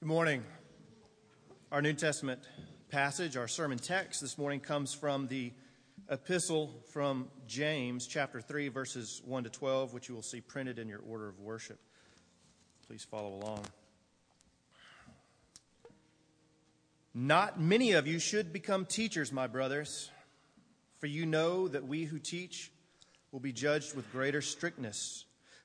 Good morning. Our New Testament passage, our sermon text this morning comes from the epistle from James, chapter 3, verses 1 to 12, which you will see printed in your order of worship. Please follow along. Not many of you should become teachers, my brothers, for you know that we who teach will be judged with greater strictness.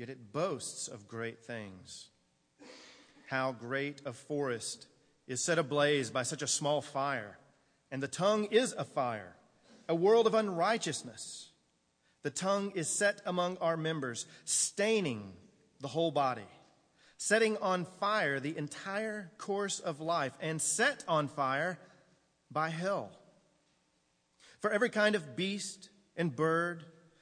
yet it boasts of great things. How great a forest is set ablaze by such a small fire, and the tongue is a fire, a world of unrighteousness. The tongue is set among our members, staining the whole body, setting on fire the entire course of life, and set on fire by hell. For every kind of beast and bird,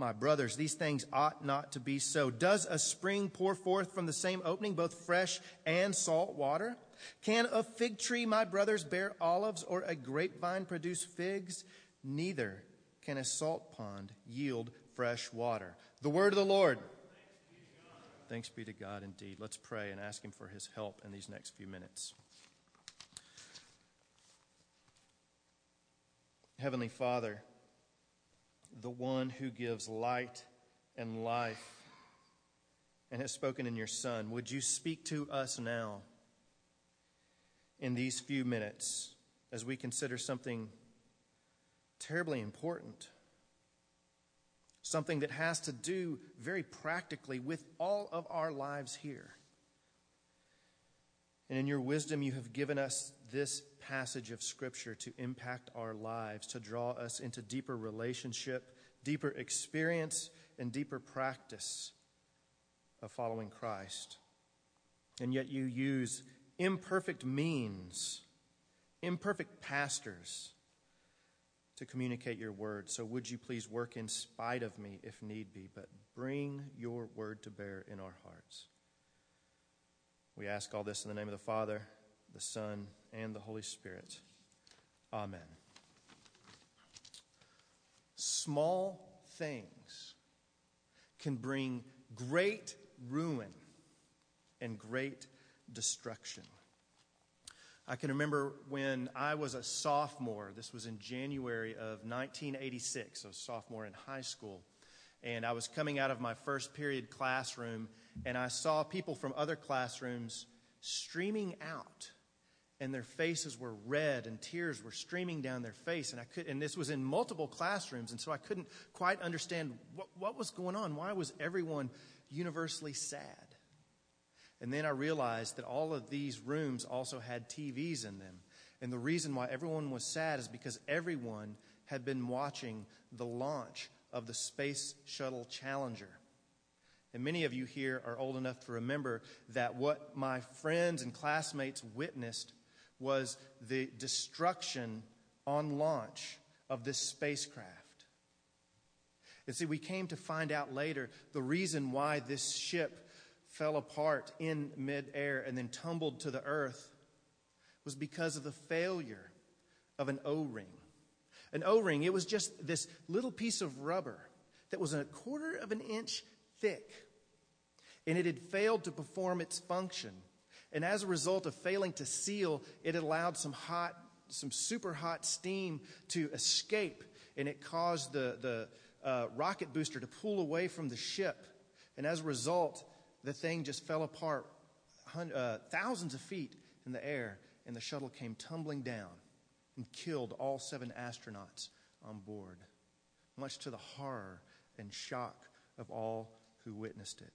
My brothers, these things ought not to be so. Does a spring pour forth from the same opening both fresh and salt water? Can a fig tree, my brothers, bear olives or a grapevine produce figs? Neither can a salt pond yield fresh water. The word of the Lord. Thanks be to God indeed. Let's pray and ask Him for His help in these next few minutes. Heavenly Father, the one who gives light and life and has spoken in your Son. Would you speak to us now in these few minutes as we consider something terribly important? Something that has to do very practically with all of our lives here. And in your wisdom, you have given us this passage of Scripture to impact our lives, to draw us into deeper relationship, deeper experience, and deeper practice of following Christ. And yet you use imperfect means, imperfect pastors to communicate your word. So would you please work in spite of me if need be, but bring your word to bear in our hearts. We ask all this in the name of the Father, the Son, and the Holy Spirit. Amen. Small things can bring great ruin and great destruction. I can remember when I was a sophomore, this was in January of 1986, so sophomore in high school, and I was coming out of my first period classroom, and I saw people from other classrooms streaming out and their faces were red and tears were streaming down their face and i could and this was in multiple classrooms and so i couldn't quite understand what, what was going on. Why was everyone universally sad? And then i realized that all of these rooms also had tvs in them and the reason why everyone was sad is because everyone had been watching the launch of the space shuttle challenger and many of you here are old enough to remember that what my friends and classmates witnessed was the destruction on launch of this spacecraft. And see, we came to find out later the reason why this ship fell apart in midair and then tumbled to the earth was because of the failure of an O ring. An O ring, it was just this little piece of rubber that was a quarter of an inch thick, and it had failed to perform its function and as a result of failing to seal, it allowed some hot, some super hot steam to escape, and it caused the, the uh, rocket booster to pull away from the ship. And as a result, the thing just fell apart uh, thousands of feet in the air, and the shuttle came tumbling down and killed all seven astronauts on board. much to the horror and shock of all who witnessed it.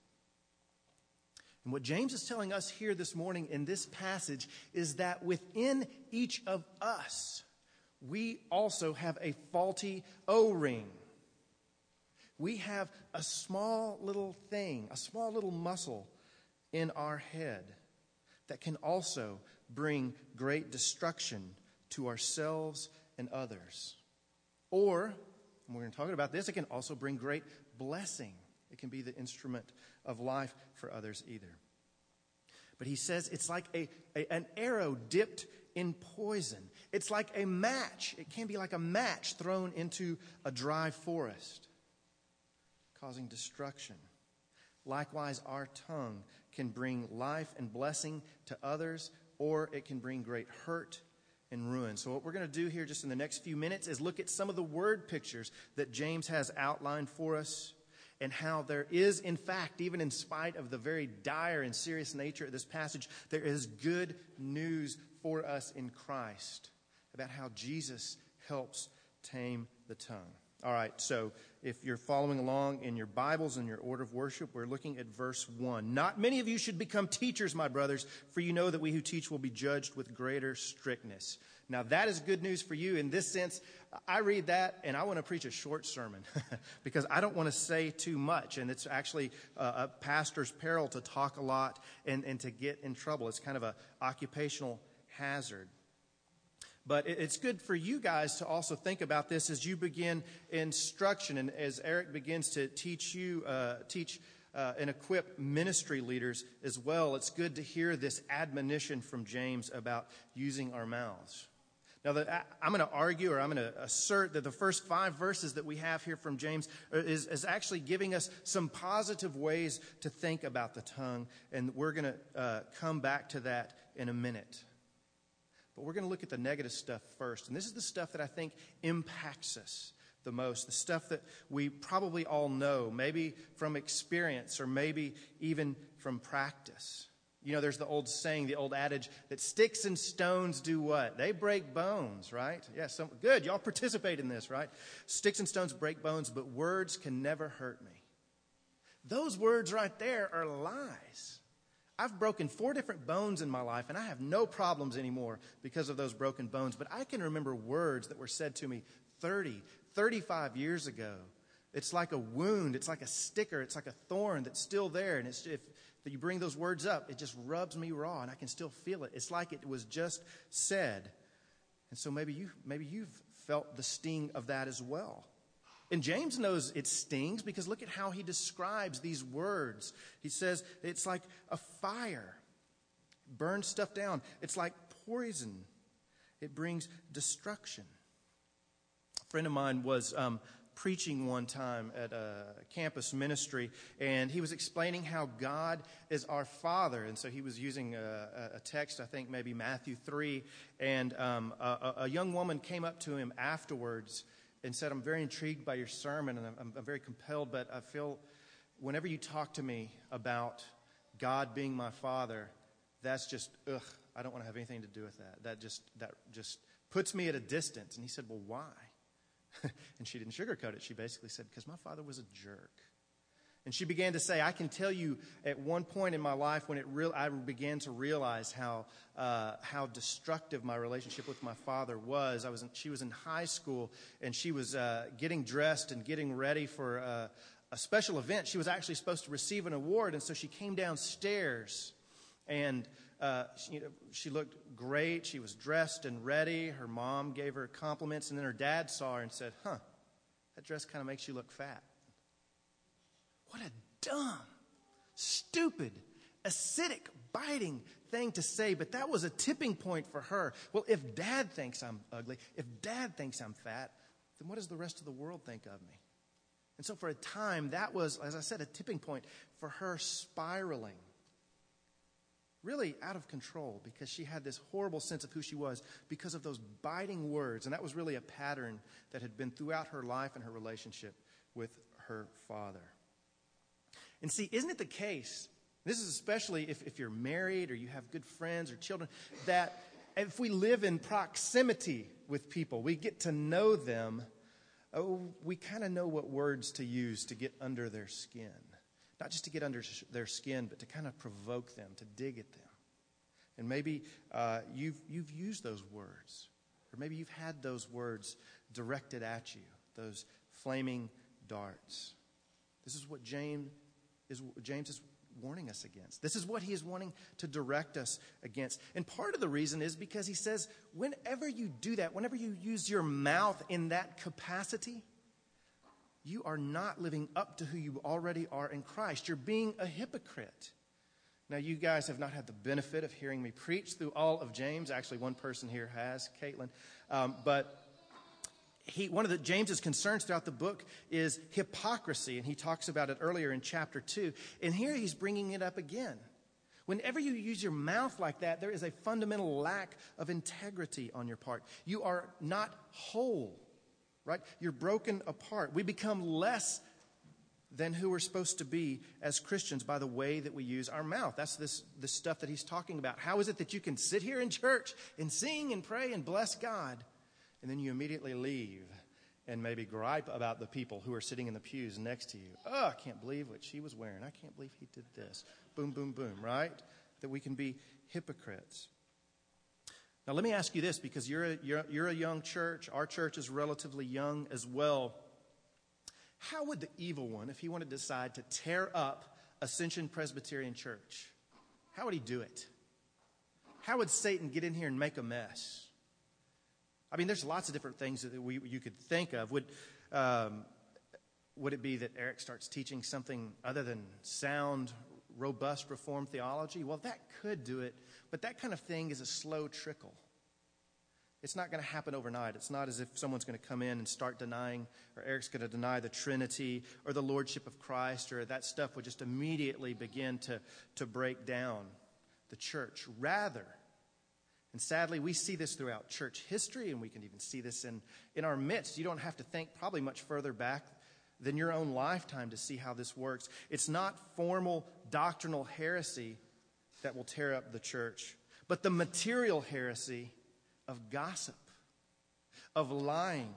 And what James is telling us here this morning in this passage is that within each of us, we also have a faulty O ring. We have a small little thing, a small little muscle in our head that can also bring great destruction to ourselves and others. Or, we're going to talk about this, it can also bring great blessing. It can be the instrument of life for others either. But he says it's like a, a, an arrow dipped in poison. It's like a match. It can be like a match thrown into a dry forest, causing destruction. Likewise, our tongue can bring life and blessing to others, or it can bring great hurt and ruin. So, what we're going to do here just in the next few minutes is look at some of the word pictures that James has outlined for us and how there is, in fact, even in spite of the very dire and serious nature of this passage, there is good news for us in Christ about how Jesus helps tame the tongue. All right, so if you're following along in your Bibles and your order of worship, we're looking at verse 1. Not many of you should become teachers, my brothers, for you know that we who teach will be judged with greater strictness. Now, that is good news for you. In this sense, I read that and I want to preach a short sermon because I don't want to say too much. And it's actually a pastor's peril to talk a lot and, and to get in trouble. It's kind of an occupational hazard. But it's good for you guys to also think about this as you begin instruction and as Eric begins to teach you, uh, teach uh, and equip ministry leaders as well. It's good to hear this admonition from James about using our mouths. Now, the, I'm going to argue or I'm going to assert that the first five verses that we have here from James is, is actually giving us some positive ways to think about the tongue, and we're going to uh, come back to that in a minute. But we're going to look at the negative stuff first, and this is the stuff that I think impacts us the most, the stuff that we probably all know, maybe from experience or maybe even from practice. You know, there's the old saying, the old adage that sticks and stones do what? They break bones, right? Yes, yeah, good. Y'all participate in this, right? Sticks and stones break bones, but words can never hurt me. Those words right there are lies. I've broken four different bones in my life, and I have no problems anymore because of those broken bones. But I can remember words that were said to me 30, 35 years ago. It's like a wound. It's like a sticker. It's like a thorn that's still there. And it's, if, that you bring those words up, it just rubs me raw and I can still feel it. It's like it was just said. And so maybe you maybe you've felt the sting of that as well. And James knows it stings because look at how he describes these words. He says it's like a fire, burns stuff down. It's like poison, it brings destruction. A friend of mine was um, preaching one time at a campus ministry, and he was explaining how God is our Father. And so he was using a, a text, I think maybe Matthew 3, and um, a, a, young woman came up to him afterwards and said, I'm very intrigued by your sermon, and I'm, I'm very compelled, but I feel whenever you talk to me about God being my Father, that's just, ugh, I don't want to have anything to do with that. That just, that just puts me at a distance. And he said, Well, why? and she didn't sugarcoat it. She basically said, Because my father was a jerk. And she began to say, I can tell you at one point in my life when it real, I began to realize how, uh, how destructive my relationship with my father was. I was in, she was in high school and she was uh, getting dressed and getting ready for uh, a special event. She was actually supposed to receive an award, and so she came downstairs and uh, she, she looked great. She was dressed and ready. Her mom gave her compliments, and then her dad saw her and said, Huh, that dress kind of makes you look fat. What a dumb, stupid, acidic, biting thing to say, but that was a tipping point for her. Well, if dad thinks I'm ugly, if dad thinks I'm fat, then what does the rest of the world think of me? And so for a time, that was, as I said, a tipping point for her spiraling really out of control because she had this horrible sense of who she was because of those biting words. And that was really a pattern that had been throughout her life and her relationship with her father. And see, isn't it the case? This is especially if, if you're married or you have good friends or children, that if we live in proximity with people, we get to know them oh, we kind of know what words to use to get under their skin. Not just to get under their skin, but to kind of provoke them, to dig at them. And maybe uh, you've, you've used those words, or maybe you've had those words directed at you, those flaming darts. This is what James is, James is warning us against. This is what he is wanting to direct us against. And part of the reason is because he says, whenever you do that, whenever you use your mouth in that capacity, you are not living up to who you already are in Christ. You're being a hypocrite. Now, you guys have not had the benefit of hearing me preach through all of James. Actually, one person here has, Caitlin. Um, but he, one of the James's concerns throughout the book is hypocrisy, and he talks about it earlier in chapter two. And here he's bringing it up again. Whenever you use your mouth like that, there is a fundamental lack of integrity on your part. You are not whole, right? You're broken apart. We become less than who we're supposed to be as Christians by the way that we use our mouth. That's this, this stuff that he's talking about. How is it that you can sit here in church and sing and pray and bless God? and then you immediately leave and maybe gripe about the people who are sitting in the pews next to you. Oh, I can't believe what she was wearing. I can't believe he did this. Boom, boom, boom, right? That we can be hypocrites. Now, let me ask you this because you're a, you're, you're a young church. Our church is relatively young as well. How would the evil one, if he wanted to decide to tear up Ascension Presbyterian Church, how would he do it? How would Satan get in here and make a mess? I mean, there's lots of different things that we, you could think of. Would, um, would it be that Eric starts teaching something other than sound, robust Reformed theology? Well, that could do it, but that kind of thing is a slow trickle. It's not going to happen overnight. It's not as if someone's going to come in and start denying, or Eric's going to deny the Trinity or the Lordship of Christ, or that stuff would just immediately begin to, to break down the church. Rather, and sadly, we see this throughout church history, and we can even see this in, in our midst. You don't have to think probably much further back than your own lifetime to see how this works. It's not formal doctrinal heresy that will tear up the church, but the material heresy of gossip, of lying,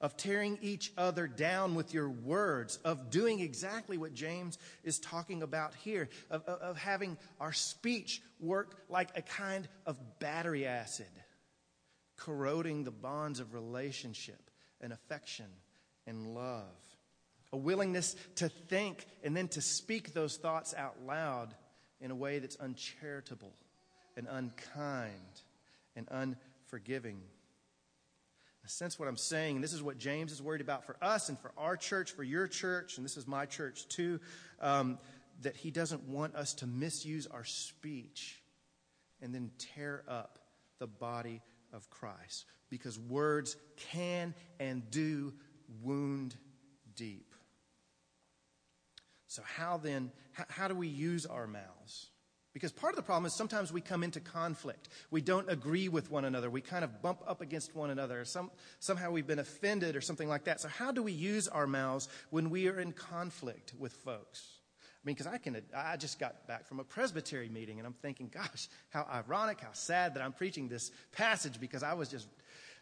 of tearing each other down with your words, of doing exactly what James is talking about here, of, of, of, having our speech work like a kind of battery acid, corroding the bonds of relationship and affection and love. A willingness to think and then to speak those thoughts out loud in a way that's uncharitable and unkind and unforgiving I sense what I'm saying. This is what James is worried about for us and for our church, for your church, and this is my church too, um, that he doesn't want us to misuse our speech and then tear up the body of Christ. Because words can and do wound deep. So, how then, how, how do we use our mouths? Because part of the problem is sometimes we come into conflict. We don't agree with one another. We kind of bump up against one another. Some, somehow we've been offended or something like that. So, how do we use our mouths when we are in conflict with folks? I mean, because I can, I just got back from a presbytery meeting and I'm thinking, gosh, how ironic, how sad that I'm preaching this passage because I was just,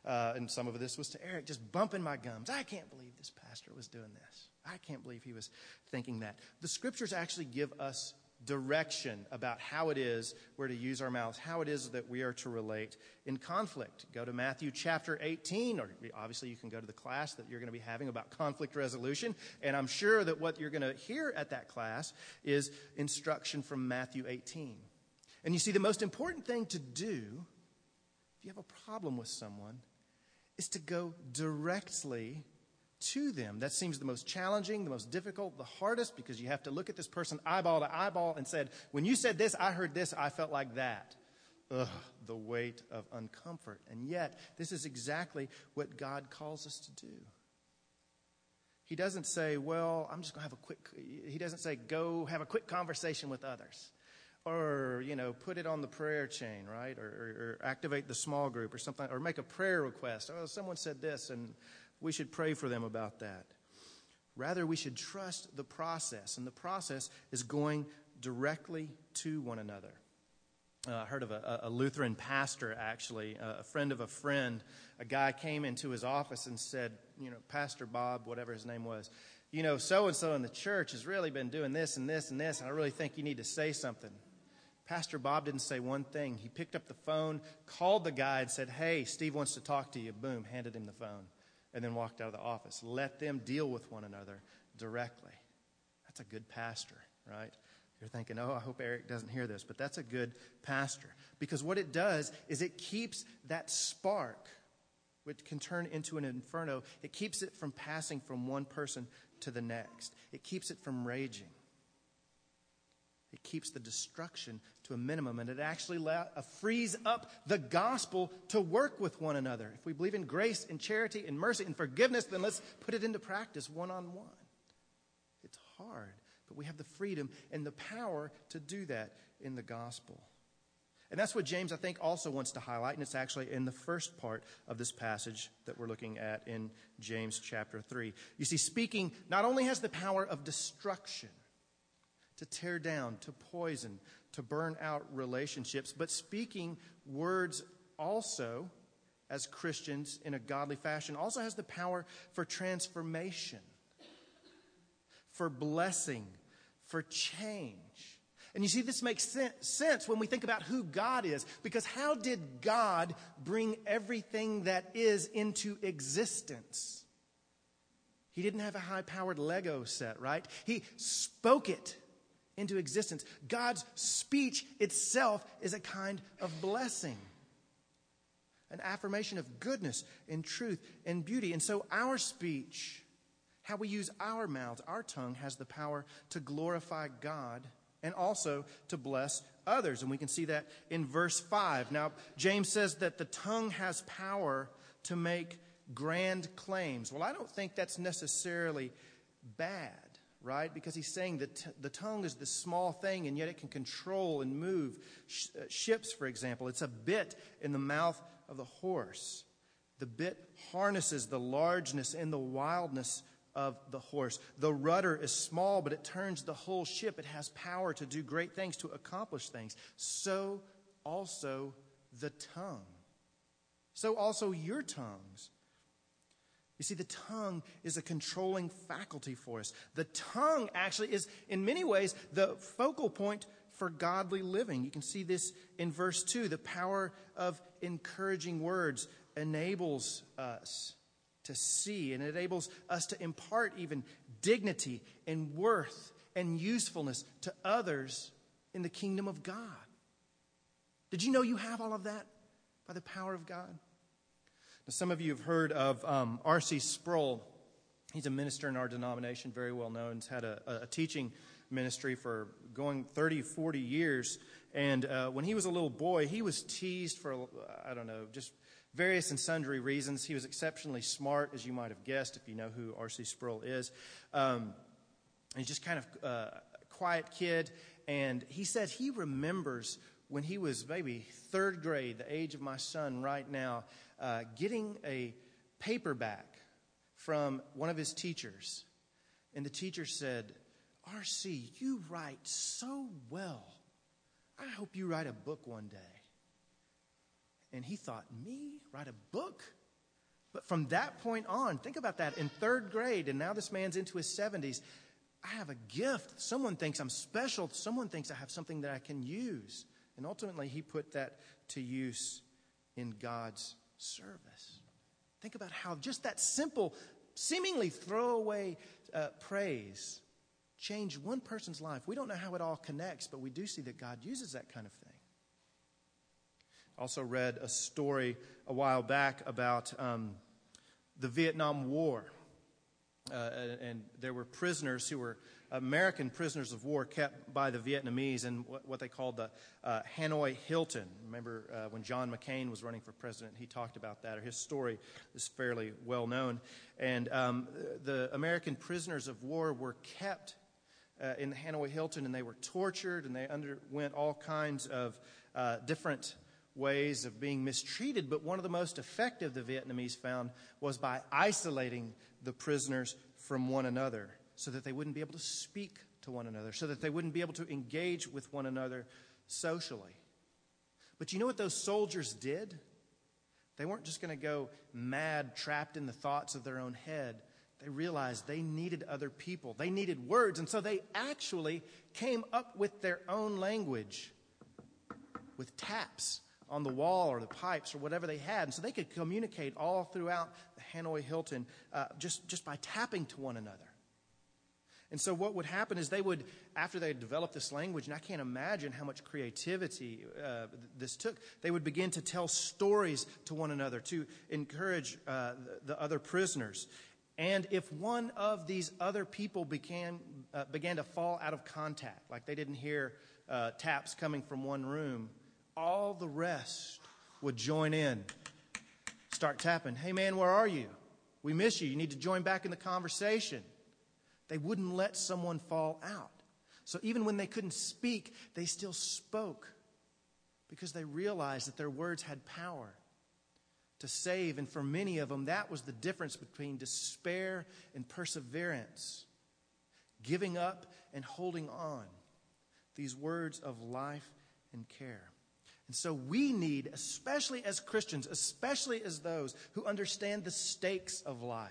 uh, and some of this was to Eric, just bumping my gums. I can't believe this pastor was doing this. I can't believe he was thinking that. The scriptures actually give us direction about how it is we're to use our mouths, how it is that we are to relate in conflict. Go to Matthew chapter 18, or obviously you can go to the class that you're going to be having about conflict resolution. And I'm sure that what you're going to hear at that class is instruction from Matthew 18. And you see, the most important thing to do if you have a problem with someone is to go directly to them. That seems the most challenging, the most difficult, the hardest, because you have to look at this person eyeball to eyeball and said, when you said this, I heard this, I felt like that. Ugh, the weight of uncomfort. And yet, this is exactly what God calls us to do. He doesn't say, well, I'm just going to have a quick, he doesn't say, go have a quick conversation with others. Or, you know, put it on the prayer chain, right? Or, or, or activate the small group or something, or make a prayer request. Oh, someone said this, and we should pray for them about that. Rather, we should trust the process, and the process is going directly to one another. uh, I heard of a, a, Lutheran pastor, actually, a friend of a friend. A guy came into his office and said, You know, Pastor Bob, whatever his name was, you know, so and so in the church has really been doing this and this and this, and I really think you need to say something. Pastor Bob didn't say one thing. He picked up the phone, called the guy, and said, Hey, Steve wants to talk to you. Boom, handed him the phone, and then walked out of the office. Let them deal with one another directly. That's a good pastor, right? You're thinking, oh, I hope Eric doesn't hear this, but that's a good pastor. Because what it does is it keeps that spark, which can turn into an inferno, it keeps it from passing from one person to the next. It keeps it from raging. It keeps the destruction to a minimum, and it actually uh, frees up the gospel to work with one another. If we believe in grace and charity and mercy and forgiveness, then let's put it into practice one on one. It's hard but we have the freedom and the power to do that in the gospel. And that's what James, I think, also wants to highlight, and it's actually in the first part of this passage that we're looking at in James chapter 3. You see, speaking not only has the power of destruction, to tear down, to poison, to burn out relationships, but speaking words also, as Christians in a godly fashion, also has the power for transformation, for blessing, for change. And you see, this makes sense when we think about who God is, because how did God bring everything that is into existence? He didn't have a high powered Lego set, right? He spoke it into existence. God's speech itself is a kind of blessing, an affirmation of goodness and truth and beauty. And so our speech how we use our mouths, our tongue, has the power to glorify God and also to bless others. And we can see that in verse 5. Now, James says that the tongue has power to make grand claims. Well, I don't think that's necessarily bad, right? Because he's saying that the tongue is this small thing and yet it can control and move sh- uh, ships, for example. It's a bit in the mouth of the horse. The bit harnesses the largeness and the wildness of the horse. The rudder is small, but it turns the whole ship. It has power to do great things, to accomplish things. So also the tongue. So also your tongues. You see, the tongue is a controlling faculty for us. The tongue actually is, in many ways, the focal point for godly living. You can see this in verse 2. The power of encouraging words enables us to see and it enables us to impart even dignity and worth and usefulness to others in the kingdom of God. Did you know you have all of that by the power of God? Now, some of you have heard of um, R.C. Sproul. He's a minister in our denomination, very well known. He's had a, a teaching ministry for going 30, 40 years. And uh, when he was a little boy, he was teased for, I don't know, just various and sundry reasons. He was exceptionally smart, as you might have guessed if you know who R.C. Sproul is. Um, he's just kind of uh, a quiet kid. And he said he remembers when he was maybe third grade, the age of my son right now, uh, getting a paperback from one of his teachers. And the teacher said, R.C., you write so well. I hope you write a book one day. And he thought, Me? Write a book? But from that point on, think about that in third grade, and now this man's into his 70s. I have a gift. Someone thinks I'm special. Someone thinks I have something that I can use. And ultimately, he put that to use in God's service. Think about how just that simple, seemingly throwaway uh, praise changed one person's life. We don't know how it all connects, but we do see that God uses that kind of thing. Also, read a story a while back about um, the Vietnam War. Uh, and there were prisoners who were American prisoners of war kept by the Vietnamese in what, what they called the uh, Hanoi Hilton. Remember uh, when John McCain was running for president, he talked about that, or his story is fairly well known. And um, the American prisoners of war were kept uh, in the Hanoi Hilton, and they were tortured, and they underwent all kinds of uh, different ways of being mistreated, but one of the most effective the Vietnamese found was by isolating the prisoners from one another so that they wouldn't be able to speak to one another, so that they wouldn't be able to engage with one another socially. But you know what those soldiers did? They weren't just going to go mad, trapped in the thoughts of their own head. They realized they needed other people. They needed words. And so they actually came up with their own language with taps on the wall or the pipes or whatever they had. And so they could communicate all throughout the Hanoi Hilton uh, just, just by tapping to one another. And so what would happen is they would, after they developed this language, and I can't imagine how much creativity uh, this took, they would begin to tell stories to one another to encourage uh, the, the, other prisoners. And if one of these other people began, uh, began to fall out of contact, like they didn't hear uh, taps coming from one room, all the rest would join in, start tapping. Hey man, where are you? We miss you. You need to join back in the conversation. They wouldn't let someone fall out. So even when they couldn't speak, they still spoke because they realized that their words had power to save. And for many of them, that was the difference between despair and perseverance, giving up and holding on. These words of life and care. And so we need, especially as Christians, especially as those who understand the stakes of life,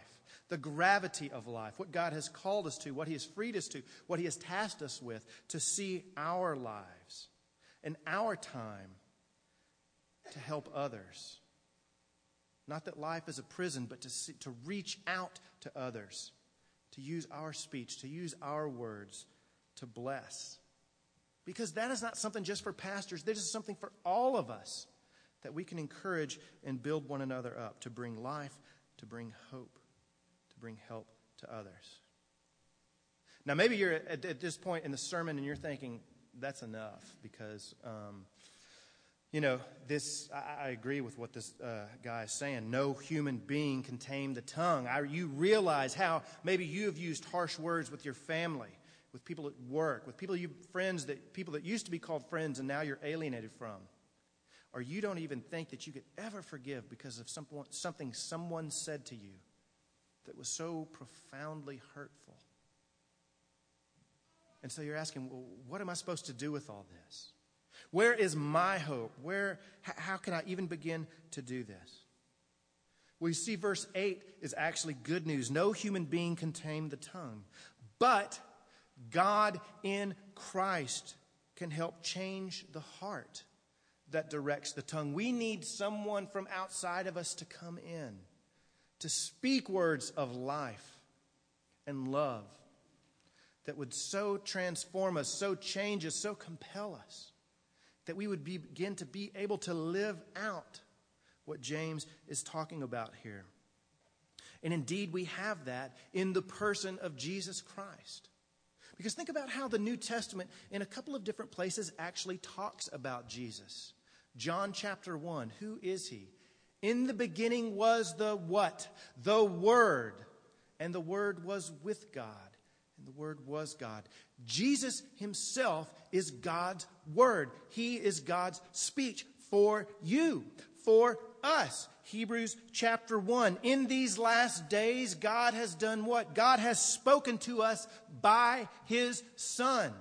the gravity of life, what God has called us to, what He has freed us to, what He has tasked us with, to see our lives and our time to help others. Not that life is a prison, but to, see, to reach out to others, to use our speech, to use our words to bless. Because that is not something just for pastors, this is something for all of us that we can encourage and build one another up to bring life, to bring hope bring help to others. Now, maybe you're at, at this point in the sermon and you're thinking, that's enough because, um, you know, this, I, I, agree with what this uh, guy is saying. No human being can tame the tongue. I, you realize how maybe you have used harsh words with your family, with people at work, with people you friends that people that used to be called friends and now you're alienated from. Or you don't even think that you could ever forgive because of someone, something someone said to you that was so profoundly hurtful. And so you're asking, well, what am I supposed to do with all this? Where is my hope? Where, how can I even begin to do this? Well, you see, verse 8 is actually good news. No human being can tame the tongue, but God in Christ can help change the heart that directs the tongue. We need someone from outside of us to come in to speak words of life and love that would so transform us, so change us, so compel us, that we would be, begin to be able to live out what James is talking about here. And indeed, we have that in the person of Jesus Christ. Because think about how the New Testament, in a couple of different places, actually talks about Jesus. John chapter 1, who is he? In the beginning was the what? The Word. And the Word was with God. And the Word was God. Jesus himself is God's Word. He is God's speech for you, for us. Hebrews chapter 1. In these last days, God has done what? God has spoken to us by His Son.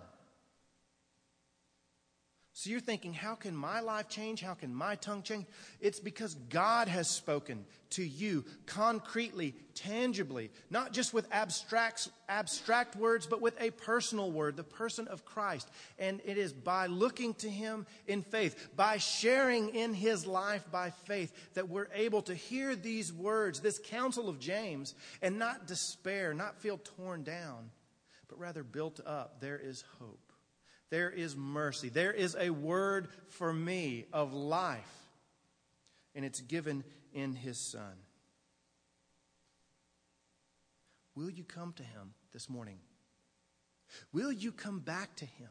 So you're thinking, how can my life change? How can my tongue change? It's because God has spoken to you concretely, tangibly, not just with abstract, abstract words, but with a personal word, the person of Christ. And it is by looking to Him in faith, by sharing in His life by faith, that we're able to hear these words, this counsel of James, and not despair, not feel torn down, but rather built up. There is hope. There is mercy. There is a word for me of life, and it's given in His Son. Will you come to Him this morning? Will you come back to Him?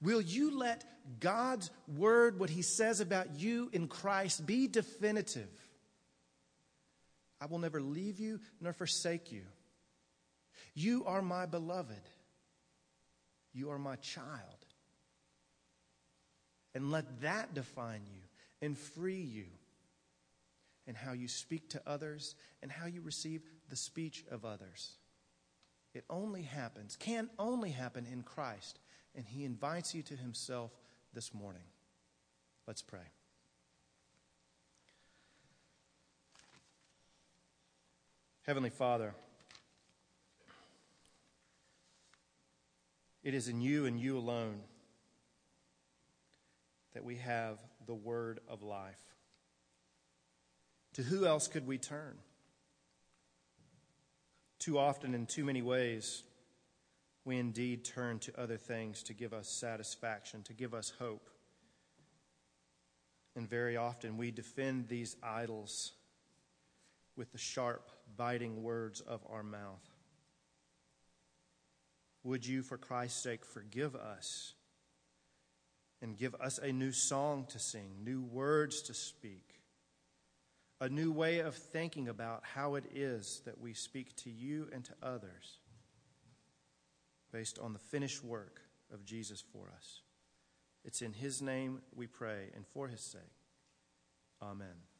Will you let God's word, what He says about you in Christ, be definitive? I will never leave you nor forsake you. You are my beloved. You are my child. And let that define you and free you in how you speak to others and how you receive the speech of others. It only happens, can only happen in Christ. And he invites you to himself this morning. Let's pray. Heavenly Father, it is in you and you alone that we have the word of life. To who else could we turn? Too often, in too many ways, we indeed turn to other things to give us satisfaction, to give us hope. And very often we defend these idols with the sharp, biting words of our mouth. Would you, for Christ's sake, forgive us and give us a new song to sing, new words to speak, a new way of thinking about how it is that we speak to you and to others based on the finished work of Jesus for us. It's in his name we pray and for his sake. Amen.